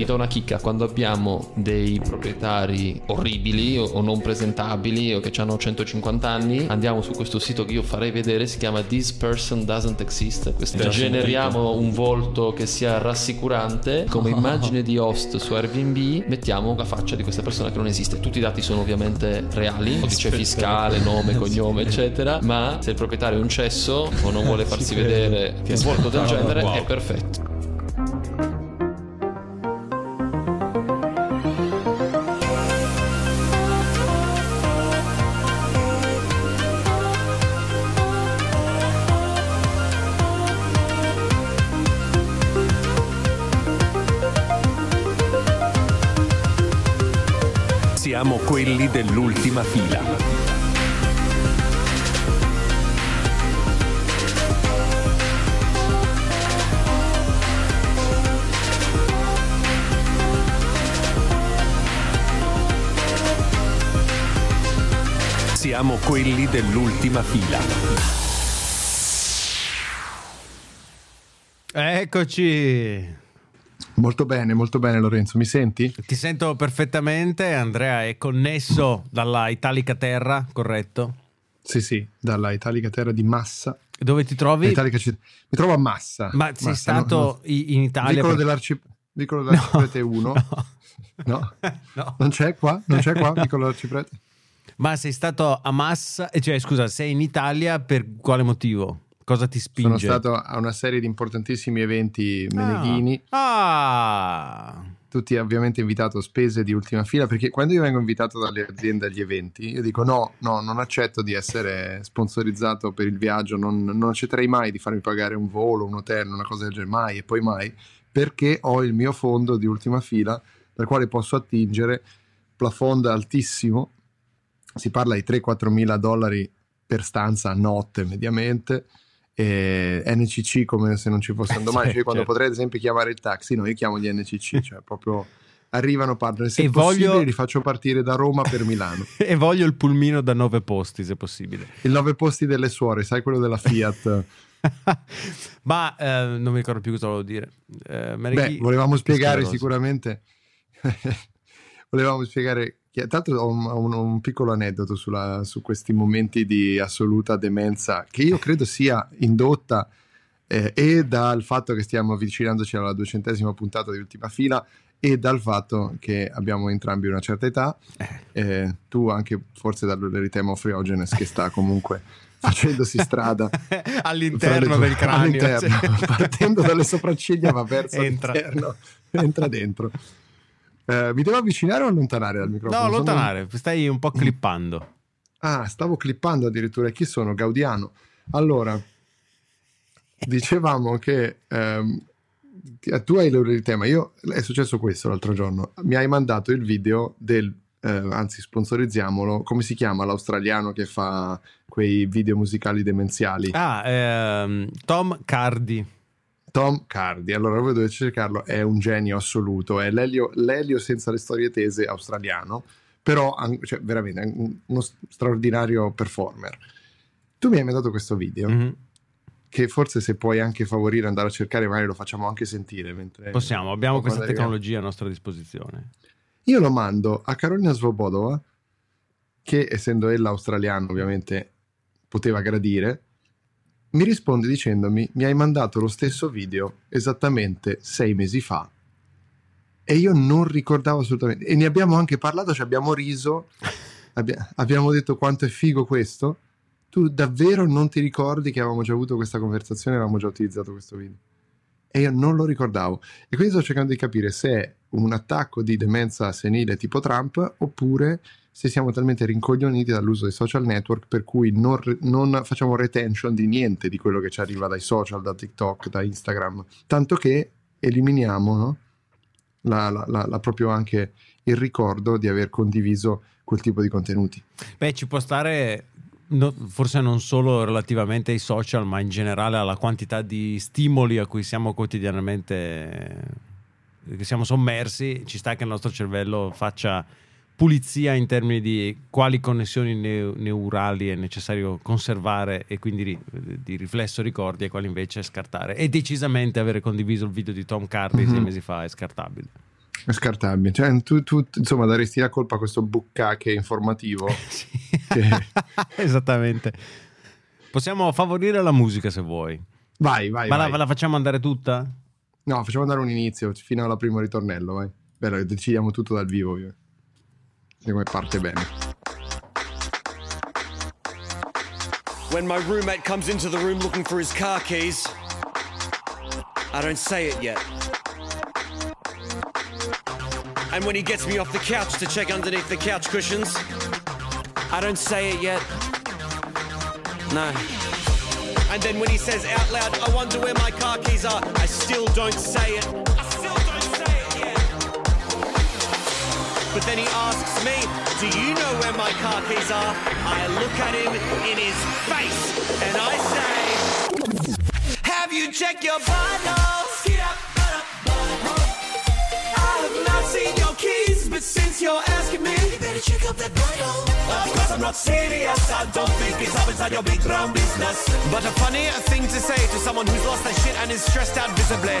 Vi do una chicca, quando abbiamo dei proprietari orribili o, non presentabili o che hanno 150 anni, andiamo su questo sito che io farei vedere, si chiama This Person Doesn't Exist. Questo generiamo un volto che sia rassicurante, come immagine di host su Airbnb. Mettiamo la faccia di questa persona che non esiste. Tutti i dati sono ovviamente reali, codice fiscale, nome, cognome, eccetera, ma se il proprietario è un cesso o non vuole farsi vedere un volto del genere è perfetto. Siamo quelli dell'ultima fila. Siamo quelli dell'ultima fila. Eccoci. Molto bene, molto bene Lorenzo, mi senti? Ti sento perfettamente. Andrea è connesso dalla Italica Terra, corretto? Sì, sì, dalla Italica Terra di Massa. Dove ti trovi? Italica Mi trovo a Massa. Ma sei Massa, stato no, no. in Italia? Vicolo per- dell'Arci- Vicolo dell'Arciprete 1. No. No? No. Non c'è qua? Non c'è qua Vicolo dell'Arciprete? Ma sei stato a Massa, eh, cioè scusa, sei in Italia per quale motivo? Cosa ti Sono spinge? stato a una serie di importantissimi eventi meneghini, Ah. tutti ovviamente invitato a spese di ultima fila, perché quando io vengo invitato dalle aziende agli eventi, io dico no, no, non accetto di essere sponsorizzato per il viaggio, non, non accetterei mai di farmi pagare un volo, un hotel, una cosa del genere, mai e poi mai, perché ho il mio fondo di ultima fila dal quale posso attingere, plafond altissimo, si parla di 3-4 mila dollari per stanza a notte mediamente, e NCC come se non ci fosse un domani, Sì, cioè quando certo. potrei ad esempio chiamare il taxi, no, io chiamo gli NCC, cioè proprio arrivano, partono, e se E possibile voglio- li faccio partire da Roma per Milano. E voglio il pulmino da nove posti, se possibile. Il nove posti delle suore, sai quello della Fiat? Ma eh, non mi ricordo più cosa volevo dire. Eh, Beh, volevamo spiegare sicuramente. Volevamo spiegare. che- Tra l'altro ho un, un- un piccolo aneddoto sulla- su questi momenti di assoluta demenza che io credo sia indotta eh, e dal fatto che stiamo avvicinandoci alla duecentesima puntata di ultima fila e dal fatto che abbiamo entrambi una certa età, eh, tu anche forse dall'eritema friogenes che sta comunque facendosi strada all'interno del cranio. all'interno, cioè. partendo dalle sopracciglia va verso Entra. l'interno entra dentro Eh, mi devo avvicinare o allontanare dal microfono? No, allontanare, stai un po' clippando. ah stavo clippando addirittura chi sono? Gaudiano allora dicevamo che ehm, tu hai l'euritema io è successo questo l'altro giorno mi hai mandato il video del eh, anzi sponsorizziamolo come si chiama l'australiano che fa quei video musicali demenziali Ah, ehm, Tom Cardi. Tom Cardi, allora voi dovete cercarlo, è un genio assoluto, è l'Elio, l'Elio senza le storie tese australiano, però cioè, veramente uno straordinario performer. Tu mi hai mandato questo video, Mhm. che forse se puoi anche favorire andare a cercare, magari lo facciamo anche sentire. Mentre, Possiamo, abbiamo questa tecnologia a nostra disposizione. Io lo mando a Carolina Svobodova, che essendo ella australiana ovviamente poteva gradire, mi risponde dicendomi mi hai mandato lo stesso video esattamente sei mesi fa e io non ricordavo assolutamente e ne abbiamo anche parlato, ci abbiamo riso, abbia- abbiamo detto quanto è figo questo. Tu davvero non ti ricordi che avevamo già avuto questa conversazione, avevamo già utilizzato questo video? E io non lo ricordavo. E quindi sto cercando di capire se è un attacco di demenza senile tipo Trump oppure se siamo talmente rincoglioniti dall'uso dei social network per cui non, non facciamo retention di niente di quello che ci arriva dai social, da TikTok, da Instagram, tanto che eliminiamo no? la, la- la- proprio anche il ricordo di aver condiviso quel tipo di contenuti. Beh, ci può stare, no- forse non solo relativamente ai social, ma in generale alla quantità di stimoli a cui siamo quotidianamente siamo sommersi, ci sta che il nostro cervello faccia pulizia in termini di quali connessioni neu- neurali è necessario conservare e quindi ri- di riflesso ricordi e quali invece scartare. E decisamente avere condiviso il video di Tom Cardi sei Mhm. mesi fa è scartabile. È scartabile. Cioè, tu, tu, insomma, daresti la colpa a questo buccache informativo. Che- Esattamente. Possiamo favorire la musica se vuoi. Vai, vai, Ma la, vai. la facciamo andare tutta? No, facciamo andare un inizio fino al primo ritornello, vai. Bello, decidiamo tutto dal vivo. Io. Come parte bene. When my roommate comes into the room looking for his car keys, I don't say it yet. And when he gets me off the couch to check underneath the couch cushions, I don't say it yet. No. And then when he says out loud, I wonder where my car keys are, I still don't say it. But then he asks me, Do you know where my car keys are? I look at him in his face and I say, Have you checked your vitals? I have not seen your keys, but since you're asking me, you better check up that vital. Of I'm not serious. I don't think it's up inside your big brown business. But a funny thing to say to someone who's lost their shit and is stressed out visibly.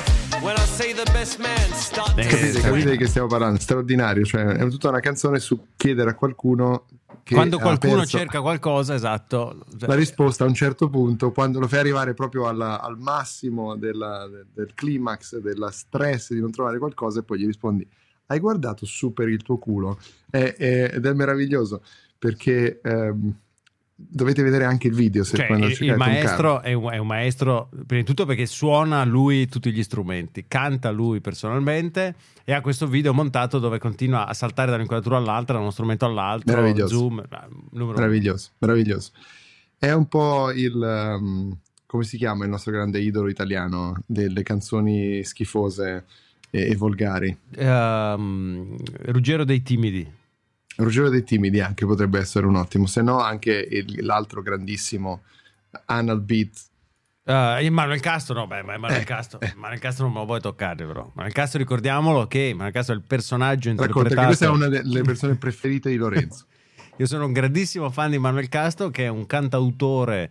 Eh, Capite, capite di che stiamo parlando? Straordinario. Cioè, è tutta una canzone su chiedere a qualcuno che Quando qualcuno perso cerca qualcosa, esatto. la risposta a un certo punto, quando lo fai arrivare proprio alla- al massimo della- del, del climax, della stress di non trovare qualcosa, e poi gli rispondi: Hai guardato su per il tuo culo? È- è- ed è meraviglioso perché ehm, dovete vedere anche il video. Se Cioè, quando il, il maestro è un, è un maestro prima di tutto perché suona lui tutti gli strumenti, canta lui personalmente e ha questo video montato dove continua a saltare da un'inquadratura all'altra, da uno strumento all'altro, Meraviglioso. zoom, numero uno. Meraviglioso, meraviglioso. È un po' il. um, come si chiama il nostro grande idolo italiano delle canzoni schifose e, e volgari? Ehm, Ruggero dei timidi. Ruggero dei Timidi anche potrebbe essere un ottimo, se no anche il- l'altro grandissimo Anal Beat. Uh, Manuel Castro, no, beh, ma Manuel Eh, Castro, eh. Manuel Castro non me lo vuoi toccare, però. Manuel Castro, ricordiamolo che Manuel Castro è il personaggio Racconta che interpretato. questa è una delle persone preferite di Lorenzo. Io sono un grandissimo fan di Manuel Castro, che è un cantautore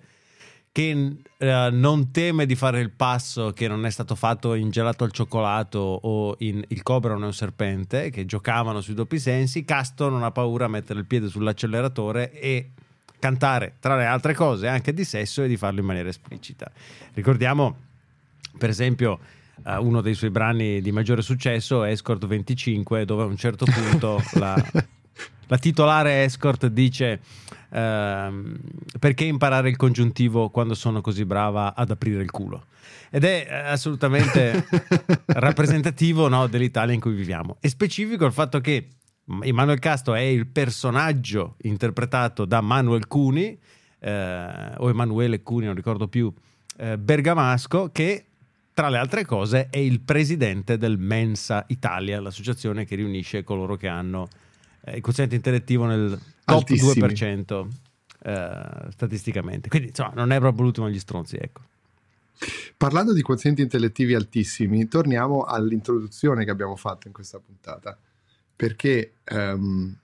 che eh, non teme di fare il passo che non è stato fatto in Gelato al cioccolato o in Il cobra non è un serpente, che giocavano sui doppi sensi. Castro non ha paura a mettere il piede sull'acceleratore e cantare, tra le altre cose, anche di sesso e di farlo in maniera esplicita. Ricordiamo, per esempio, eh, uno dei suoi brani di maggiore successo, Escort 25, dove a un certo punto la, la titolare Escort dice ehm, perché imparare il congiuntivo quando sono così brava ad aprire il culo? Ed è eh, assolutamente rappresentativo no, dell'Italia in cui viviamo. È specifico il fatto che Emanuel Castro è il personaggio interpretato da Manuel Cuni, eh, o Emanuele Cuni, non ricordo più, eh, bergamasco, che tra le altre cose è il presidente del Mensa Italia, l'associazione che riunisce coloro che hanno il quoziente intellettivo nel top Altissimi. 2% eh, statisticamente. Quindi insomma, non è proprio l'ultimo degli stronzi, ecco. Parlando di quozienti intellettivi altissimi, torniamo all'introduzione che abbiamo fatto in questa puntata, perché ehm,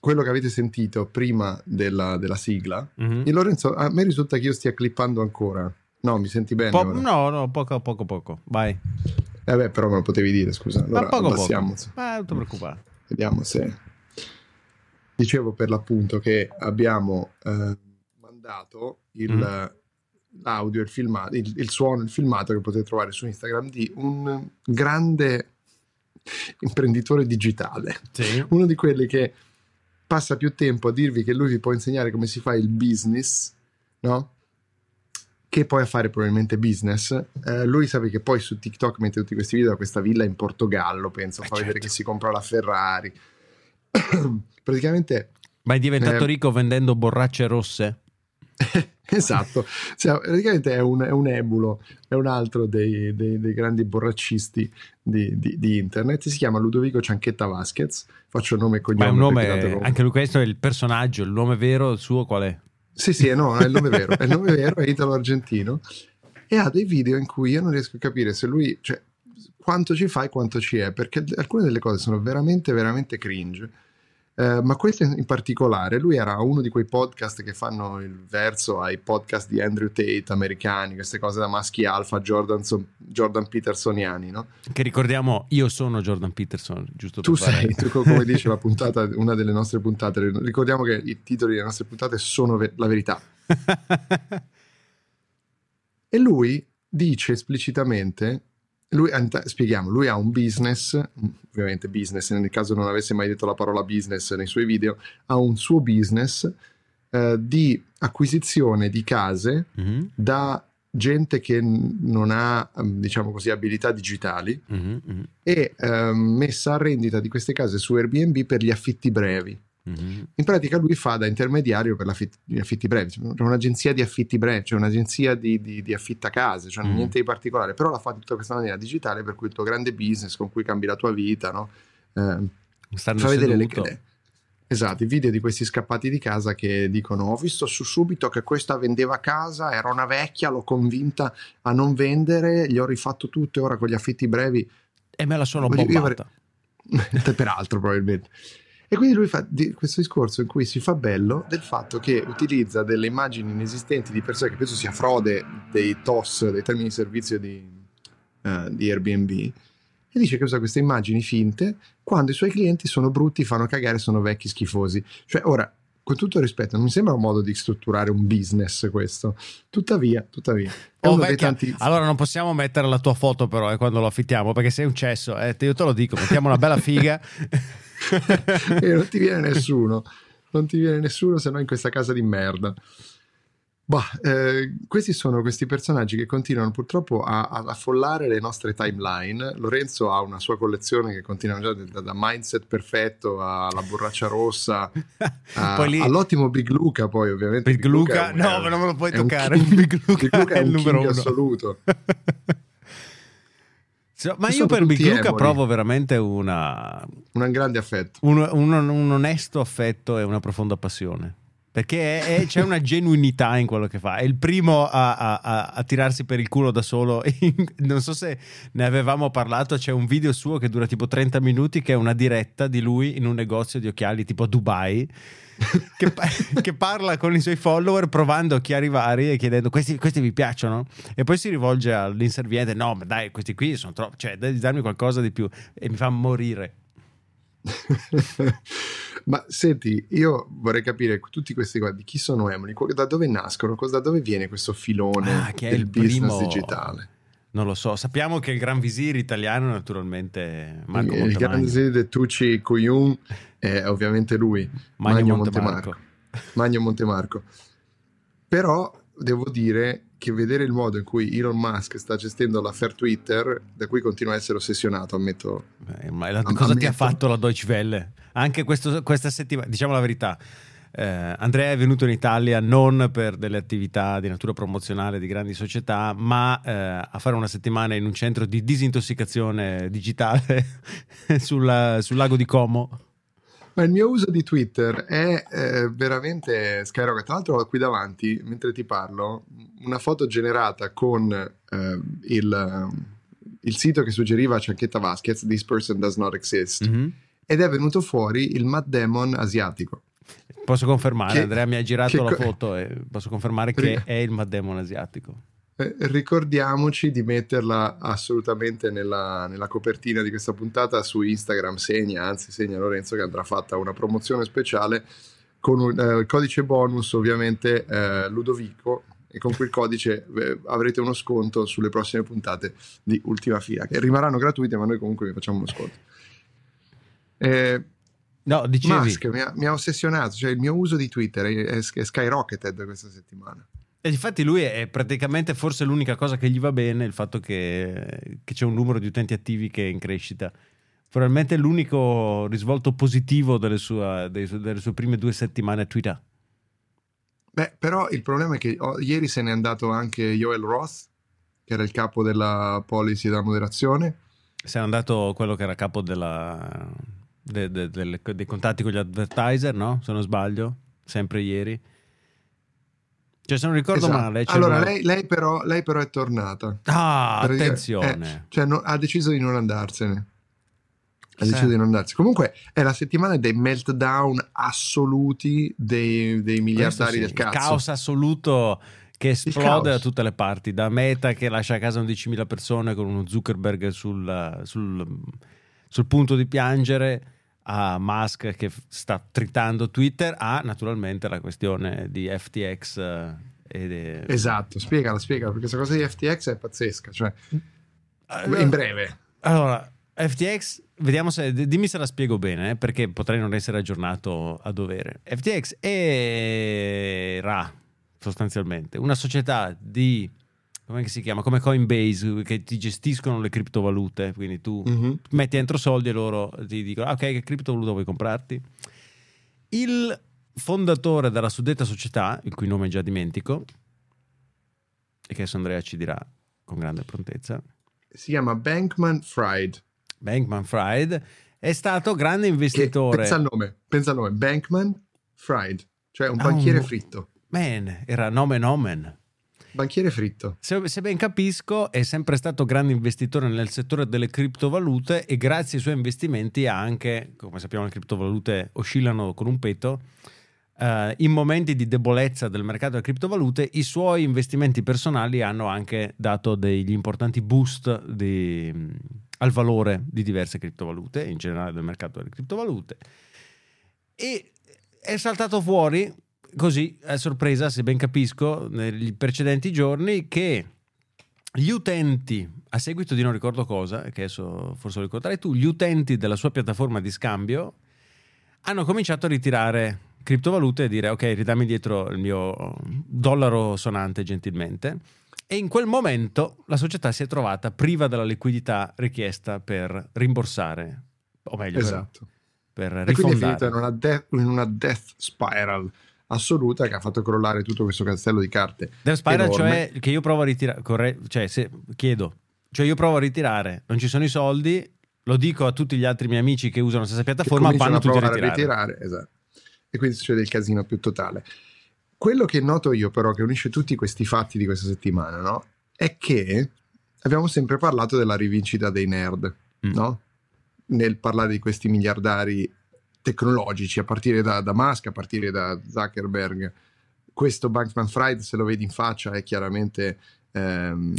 quello che avete sentito prima della, della sigla, Mhm. e Lorenzo, a me risulta che io stia clippando ancora. No, mi senti bene? Po- no, no, poco, poco, poco. Vai. Eh beh, però me lo potevi dire, scusa. Allora Ma poco, poco. abbassiamo. Ma non ti preoccupare. Vediamo se... Dicevo per l'appunto che abbiamo eh, mandato il, Mm. l'audio, il, filmato, il, il suono, il filmato che potete trovare su Instagram di un grande imprenditore digitale. Sì. Uno di quelli che passa più tempo a dirvi che lui vi può insegnare come si fa il business, no? Che poi a fare probabilmente business. Eh, lui sapete che poi su TikTok mette tutti questi video da questa villa in Portogallo, penso, Eh, fa vedere certo. che si compra la Ferrari. Praticamente Ma è diventato Eh. ricco vendendo borracce rosse? esatto, Cioè, praticamente è un, è un emulo, è un altro dei, dei- dei grandi borraccisti di, di- di internet. Si chiama Ludovico Cianchetta Vasquez. Faccio nome e Ma cognome. è un nome, anche lui questo è il personaggio, il nome vero, il suo qual è? Sì, sì, no, è il nome vero, è il nome vero, è italo-argentino e ha dei video in cui io non riesco a capire se lui, cioè, quanto ci fa e quanto ci è, perché alcune delle cose sono veramente, veramente cringe. Eh, ma questo in particolare, lui era uno di quei podcast che fanno il verso ai podcast di Andrew Tate americani, queste cose da maschi alfa, Jordan, Jordan Petersoniani, no? Che ricordiamo, io sono Jordan Peterson, giusto Tu sei, tu, co- come dice la puntata, una delle nostre puntate, ricordiamo che i titoli delle nostre puntate sono ve- la verità. E lui dice esplicitamente, lui, spieghiamo, lui ha un business, ovviamente business, nel caso non avesse mai detto la parola business nei suoi video, ha un suo business eh, di acquisizione di case Mhm, da gente che non ha, ehm, diciamo così, abilità digitali mhm, mhm, e ehm, messa a rendita di queste case su Airbnb per gli affitti brevi. Mhm. In pratica lui fa da intermediario per gli affitti brevi, Cioè, c'è un'agenzia di affitti brevi, c'è un'agenzia di, di, di affittacase, cioè Mm. niente di particolare, però la fa in tutta questa maniera digitale per cui il tuo grande business con cui cambi la tua vita, no? Eh, fa vedere le, le- esatto, i video di questi scappati di casa che dicono ho visto su subito che questa vendeva casa, era una vecchia, l'ho convinta a non vendere, gli ho rifatto tutto e ora con gli affitti brevi E me la sono io bombata. Te peraltro probabilmente. E quindi lui fa di- questo discorso in cui si fa bello del fatto che utilizza delle immagini inesistenti di persone che penso sia frode dei TOS, dei termini di servizio di, eh, di Airbnb, e dice che usa queste immagini finte quando i suoi clienti sono brutti, fanno cagare, sono vecchi, schifosi. Cioè, ora, con tutto rispetto, non mi sembra un modo di strutturare un business questo. Tuttavia, tuttavia, Oh, vecchia. Allora non possiamo mettere la tua foto però eh, quando lo affittiamo perché sei un cesso, eh, io te lo dico, mettiamo una bella figa. e non ti viene nessuno, non ti viene nessuno se no in questa casa di merda. Bah, eh, questi sono questi personaggi che continuano purtroppo a, a affollare le nostre timeline. Lorenzo ha una sua collezione che continua già da, da mindset perfetto alla borraccia rossa a- lì- all'ottimo Big Luca. Poi, ovviamente, Big Luca, è un- no, è- non me lo puoi toccare. king- Big Luca è, è il numero uno. assoluto. Ma io per Big Luca emoli. provo veramente una, Un grande affetto. un, un- un onesto affetto e una profonda passione. Perché è- è- c'è una genuinità in quello che fa. È il primo a, a- a- a tirarsi per il culo da solo. non so se ne avevamo parlato. C'è un video suo che dura tipo 30 minuti, che è una diretta di lui in un negozio di occhiali tipo a Dubai. Che, che parla con i suoi follower provando occhiali vari e chiedendo questi, questi vi piacciono? E poi si rivolge all'inserviente no ma dai questi qui sono troppo cioè devi darmi qualcosa di più. E mi fa morire. Ma senti, io vorrei capire tutti questi qua di chi sono Emily, da dove nascono, da dove viene questo filone Ah, del business primo- digitale? Non lo so, sappiamo che il Gran Visir italiano naturalmente Marco il Montemagno. grande esempio di Tucci Kuyun è ovviamente lui, Magno Magno Montemarco. Montemarco. Magno Montemarco. Però devo dire che vedere il modo in cui Elon Musk sta gestendo l'affair Twitter, da cui continua a essere ossessionato, ammetto. Eh, ma la- cosa ti ha fatto la Deutsche Welle? Anche questo- questa settimana, diciamo la verità, eh, Andrea è venuto in Italia non per delle attività di natura promozionale di grandi società, ma eh, a fare una settimana in un centro di disintossicazione digitale sulla- sul lago di Como. Ma il mio uso di Twitter è eh, veramente skyrocket. Tra l'altro ho qui davanti, mentre ti parlo, una foto generata con eh, il, il sito che suggeriva Cianchetta Vasquez, This person does not exist, Mhm. ed è venuto fuori il Matt Damon asiatico. Posso confermare, Che- Andrea mi ha girato la foto e posso confermare che Ric- è il Matt Damon asiatico. Eh, ricordiamoci di metterla assolutamente nella, nella copertina di questa puntata su Instagram. Segna, anzi, segna Lorenzo che andrà fatta una promozione speciale con un, eh, il codice bonus, ovviamente eh, Ludovico. E con quel codice eh, avrete uno sconto sulle prossime puntate di Ultima Fila, che rimarranno gratuite, ma noi comunque vi facciamo uno sconto. Eh, No, dicevi... Musk mi ha, mi ha ossessionato, cioè il mio uso di Twitter è, è, skyrocketed questa settimana. E infatti lui è praticamente forse l'unica cosa che gli va bene, il fatto che, che c'è un numero di utenti attivi che è in crescita. Probabilmente l'unico risvolto positivo delle sue, delle sue prime due settimane a Twitter. Beh, però il problema è che oh, ieri se n'è andato anche Joel Roth, che era il capo della policy della moderazione. Se n'è andato quello che era capo della, de- de- delle- dei contatti con gli advertiser, no? Se non sbaglio, sempre ieri. Cioè, se non ricordo Esatto. male... Allora, una- lei, lei però, lei però è tornata. Ah, Per dire- attenzione. eh, cioè no- ha deciso di non andarsene. Ha deciso di non andarsi. Comunque è la settimana dei meltdown assoluti dei, dei miliardari sì, del il cazzo. caos assoluto che esplode da tutte le parti, da Meta che lascia a casa 11.000 persone con uno Zuckerberg sul, sul- sul punto di piangere, a Musk che sta tritando Twitter, a naturalmente la questione di FTX. eh, de- Esatto, spiegala, spiegala, perché questa cosa di FTX è pazzesca. Cioè, Allora- in breve. Allora, FTX, vediamo se dimmi se la spiego bene, eh, perché potrei non essere aggiornato a dovere. FTX era sostanzialmente una società di come si chiama? Come Coinbase che ti gestiscono le criptovalute, quindi tu Mhm. metti dentro soldi e loro ti dicono "Ah, ok che criptovaluta vuoi comprarti il fondatore della suddetta società il cui nome già dimentico e che adesso Andrea ci dirà con grande prontezza Si chiama Bankman Fried. Bankman Fried è stato grande Che, investitore pensa al nome, pensa al nome. Bankman Fried, cioè un Ah, banchiere un- fritto. man era nomen omen Banchiere fritto. se, se ben capisco è sempre stato grande investitore nel settore delle criptovalute e grazie ai suoi investimenti ha anche come sappiamo le criptovalute oscillano con un peto eh, in momenti di debolezza del mercato delle criptovalute i suoi investimenti personali hanno anche dato degli importanti boost di- al valore di diverse criptovalute in generale del mercato delle criptovalute e è saltato fuori così a sorpresa se ben capisco negli precedenti giorni che gli utenti a seguito di non ricordo cosa che adesso forse lo ricorderai tu gli utenti della sua piattaforma di scambio hanno cominciato a ritirare criptovalute e dire ok ridammi dietro il mio dollaro sonante gentilmente. E in quel momento la società si è trovata priva della liquidità richiesta per rimborsare o meglio per- Esatto. per, E quindi è rifondare. finito in una, death, in una death spiral assoluta che ha fatto crollare tutto questo castello di carte. Death Spiral, enorme. cioè che io provo a ritirare, corre- cioè se chiedo, cioè io provo a ritirare, non ci sono i soldi, lo dico a tutti gli altri miei amici che usano la stessa che piattaforma, cominciano vanno a tutti a provare ritirare. esatto. E quindi succede il casino più totale. Quello che noto io però che unisce tutti questi fatti di questa settimana, no? È che abbiamo sempre parlato della rivincita dei nerd, Mm. no? Nel parlare di questi miliardari tecnologici, a partire da, da Musk, a partire da Zuckerberg. Questo Bankman Fried, se lo vedi in faccia, è chiaramente ehm,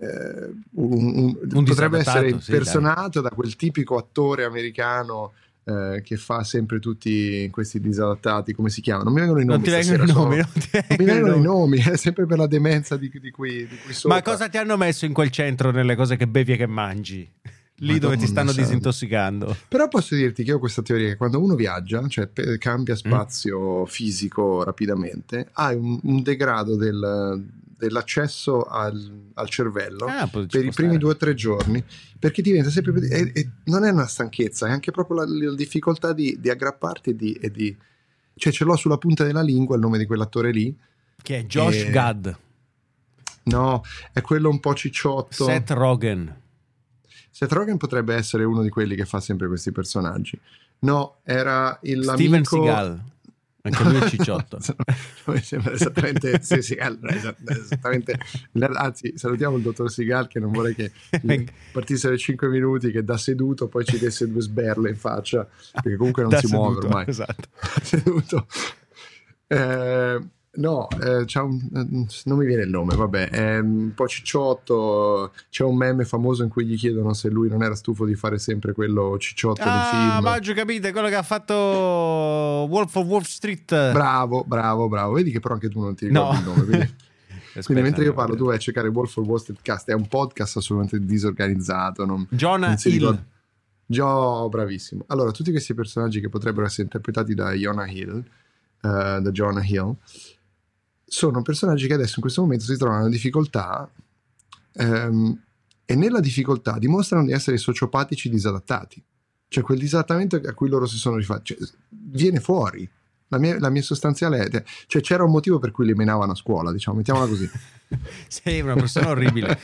eh, un- un- Un potrebbe essere sì, impersonato da quel tipico attore americano eh, che fa sempre tutti questi disadattati, come si chiamano? Non mi vengono i nomi. Non ti vengono i nomi, sono- non non mi vengono i nomi. è sempre per la demenza di, di cui, di cui sopra. Ma cosa ti hanno messo in quel centro nelle cose che bevi e che mangi? Lì dove ti stanno santa. disintossicando. Però posso dirti che ho questa teoria che quando uno viaggia, cioè pe- cambia spazio fisico rapidamente, hai un, un degrado del- dell'accesso al, al cervello Ah, per i primi due o tre giorni, perché diventa sempre più... e- e non è una stanchezza, è anche proprio la, la difficoltà di, di aggrapparti e di, e di... Cioè ce l'ho sulla punta della lingua il nome di quell'attore lì. Che è Josh Eh, Gad, No, è quello un po' cicciotto. Seth Rogen. Seth Rogen potrebbe essere uno di quelli che fa sempre questi personaggi. No, era il Steven. Seagal. Anche lui è cicciotto. Mi sembra esattamente, sì, esa- esattamente. Anzi, salutiamo il dottor Seagal che non vorrei che gli partissero 5 minuti, che da seduto poi ci desse due sberle in faccia, perché comunque non Da si muove seduto, ormai. Esatto. seduto. Eh, no, eh, un- non mi viene il nome, vabbè, è un po' cicciotto. C'è un meme famoso in cui gli chiedono se lui non era stufo di fare sempre quello cicciotto Ah, film. Maggio, capite? Quello che ha fatto Wolf of Wall Street. Bravo, bravo, bravo. Vedi che però anche tu non ti ricordi No. il nome. Quindi, Aspetta, quindi mentre io parlo, tu vai a cercare Wolf of Wall Street Cast. È un podcast assolutamente disorganizzato. Non, Jonah non Hill. Gio, bravissimo. Allora, tutti questi personaggi che potrebbero essere interpretati da Jonah Hill, eh, da Jonah Hill, sono personaggi che adesso in questo momento si trovano in difficoltà ehm, e nella difficoltà dimostrano di essere sociopatici disadattati. Cioè quel disadattamento a cui loro si sono rifatti, cioè, viene fuori. La mia, la mia sostanziale è, cioè c'era un motivo per cui li menavano a scuola, diciamo, mettiamola così. Sei una persona orribile.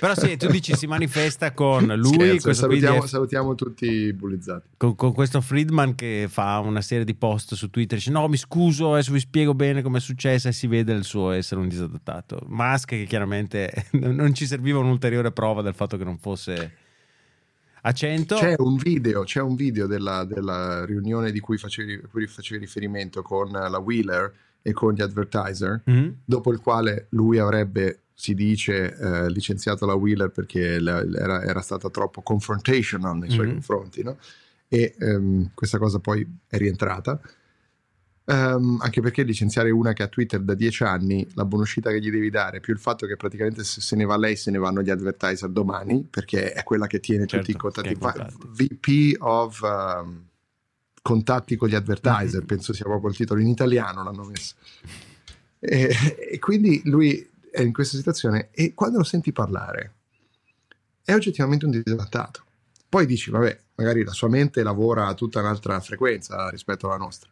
Però sì, tu dici si manifesta con lui, Scherzo, salutiamo, F- salutiamo tutti bullizzati. con, con questo Friedman che fa una serie di post su Twitter, dice no mi scuso, adesso vi spiego bene come è successo e si vede il suo essere un disadattato. Musk che chiaramente non ci serviva un'ulteriore prova del fatto che non fosse a 100. C'è un video, c'è un video della, della riunione di cui facevi, cui facevi riferimento con la Wheeler e con gli advertiser, Mm? dopo il quale lui avrebbe, si dice, eh, licenziato la Wheeler perché la- era, era stata troppo confrontational nei suoi Mhm. confronti, no? E ehm, questa cosa poi è rientrata. Ehm, anche perché licenziare una che ha Twitter da 10 anni, la buonuscita che gli devi dare, più il fatto che praticamente se se ne va lei, se ne vanno gli advertiser domani, perché è quella che tiene tutti i Certo, contatti. contatti. VP of um, contatti con gli advertiser, Mhm. penso sia proprio il titolo in italiano l'hanno messo. E, e quindi lui è in questa situazione e quando lo senti parlare è oggettivamente un disadattato. Poi dici, vabbè, magari la sua mente lavora a tutta un'altra frequenza rispetto alla nostra,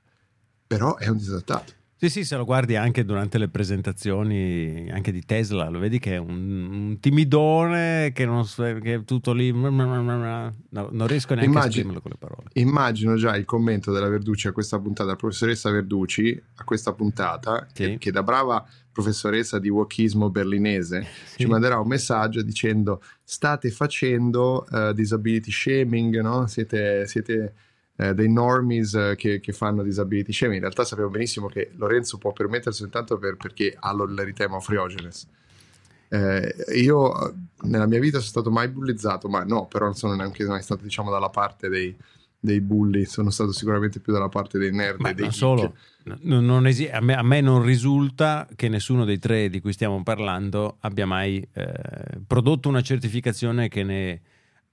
però è un disadattato. Sì, sì, se lo guardi anche durante le presentazioni anche di Tesla, lo vedi che è un, un timidone che, non, che è tutto lì. No, non riesco neanche a Immagini- esprimerlo con le parole. Immagino già il commento della Verducci a questa puntata, la professoressa Verducci a questa puntata, Sì. che, che da brava professoressa di wokismo berlinese ci manderà un messaggio dicendo state facendo eh, disability shaming, no? siete, siete, eh, dei normies eh, che, che fanno disability shaming. In realtà sappiamo benissimo che Lorenzo può permettersi soltanto per- perché ha l'eritema friogenes. Eh, io nella mia vita sono stato mai bullizzato, ma no, però non sono neanche mai stato diciamo dalla parte dei, dei bulli, sono stato sicuramente più dalla parte dei nerd Ma e dei solo, esi- a, me, a me non risulta che nessuno dei tre di cui stiamo parlando abbia mai eh, prodotto una certificazione che ne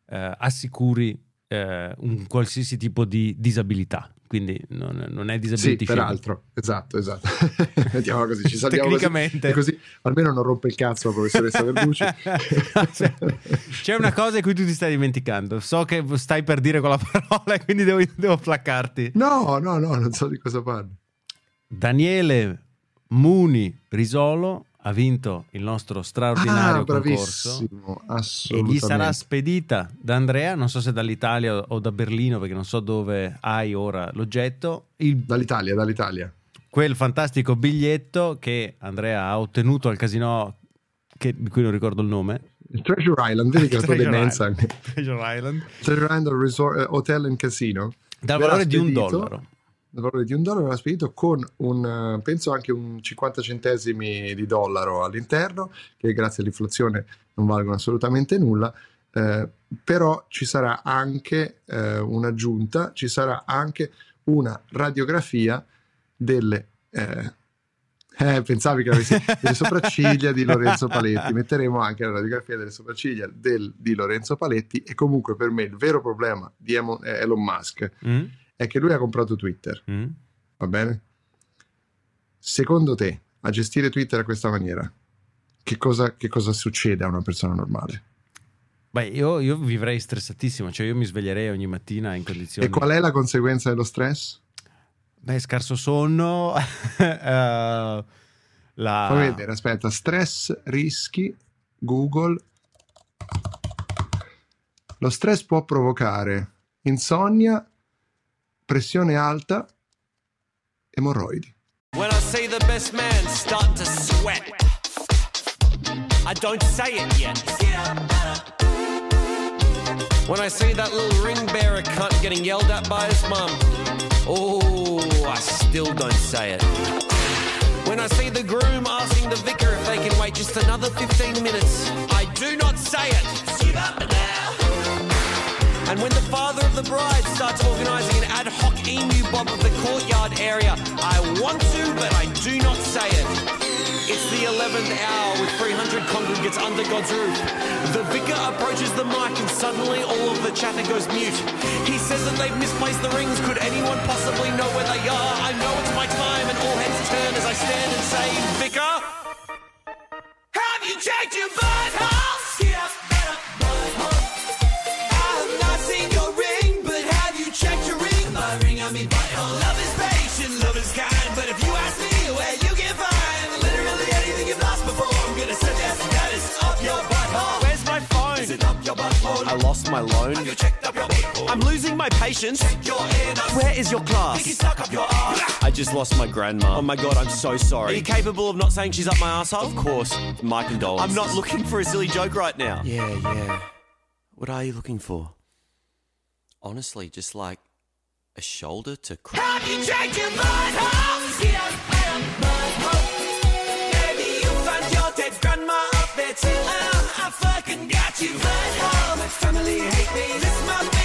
eh, assicuri eh, un qualsiasi tipo di disabilità. Quindi non, non è Sì, disability shaming. peraltro, esatto, esatto. Mettiamola così, ci salviamo così, Tecnicamente. e così almeno non rompe il cazzo la professoressa Verducci. C'è- una cosa di cui tu ti stai dimenticando. So che stai per dire quella parola, e quindi devo, devo placcarti. No, no, no, non so di cosa parli. Daniele Muni Risolo ha vinto il nostro straordinario Ah, concorso. E gli sarà spedita da Andrea, non so se dall'Italia o da Berlino, perché non so dove hai ora l'oggetto, il- Dall'Italia, dall'Italia. quel fantastico biglietto che Andrea ha ottenuto al casino, che- di cui non ricordo il nome. Il Treasure Island, vedi che la tua Treasure demenza Island. anche. Island. Treasure Island Resort, eh, Hotel and Casino. Dal valore di un dollaro. Dal valore di un dollaro verrà spedito con un, eh, penso anche un 50 centesimi di dollaro all'interno, che grazie all'inflazione non valgono assolutamente nulla. eh, però ci sarà anche eh, un'aggiunta, ci sarà anche una radiografia delle eh, eh, pensavi che avessi delle sopracciglia di Lorenzo Paletti. Metteremo anche la radiografia delle sopracciglia del- di Lorenzo Paletti. E comunque, per me, il vero problema di eh, Elon Musk Mm? È che lui ha comprato Twitter. Mm? Va bene? Secondo te, a gestire Twitter a questa maniera, che cosa, che cosa succede a una persona normale? Beh, io, io vivrei stressatissimo, cioè io mi sveglierei ogni mattina in condizioni... E qual è la conseguenza dello stress? Beh, scarso sonno, eh, la... Fammi vedere, aspetta, stress, rischi, Google. Lo stress può provocare insonnia, pressione alta, emorroidi. When I see the best man starting to sweat, I don't say it yet. When I see that little ring bearer cunt getting yelled at by his mum, oh, I still don't say it. When I see the groom asking the vicar if they can wait just another 15 minutes, I do not say it. And when the father of the bride starts organising an ad hoc emu bob of the courtyard area, I want to, but I do not say it. It's the 11th hour with 300 congregants under God's roof. The vicar approaches the mic and suddenly all of the chatter goes mute. He says that they've misplaced the rings. Could anyone possibly know where they are? I know it's my time and all heads turn as I stand and say, Vicar, I lost my loan. Have you checked up your? I'm losing my patience. Where is your class? Think you stuck up your. I just lost my grandma. Oh my god, I'm so sorry. Are you capable of not saying she's up my asshole? Of course. My condolences. I'm not looking for a silly joke right now. Yeah, yeah. What are you looking for? honestly just like a shoulder to cry. Have you checked your butthole? Yeah, yeah. Maybe you found your dead grandma up there too. Uh, I fucking got you, family hate me. This my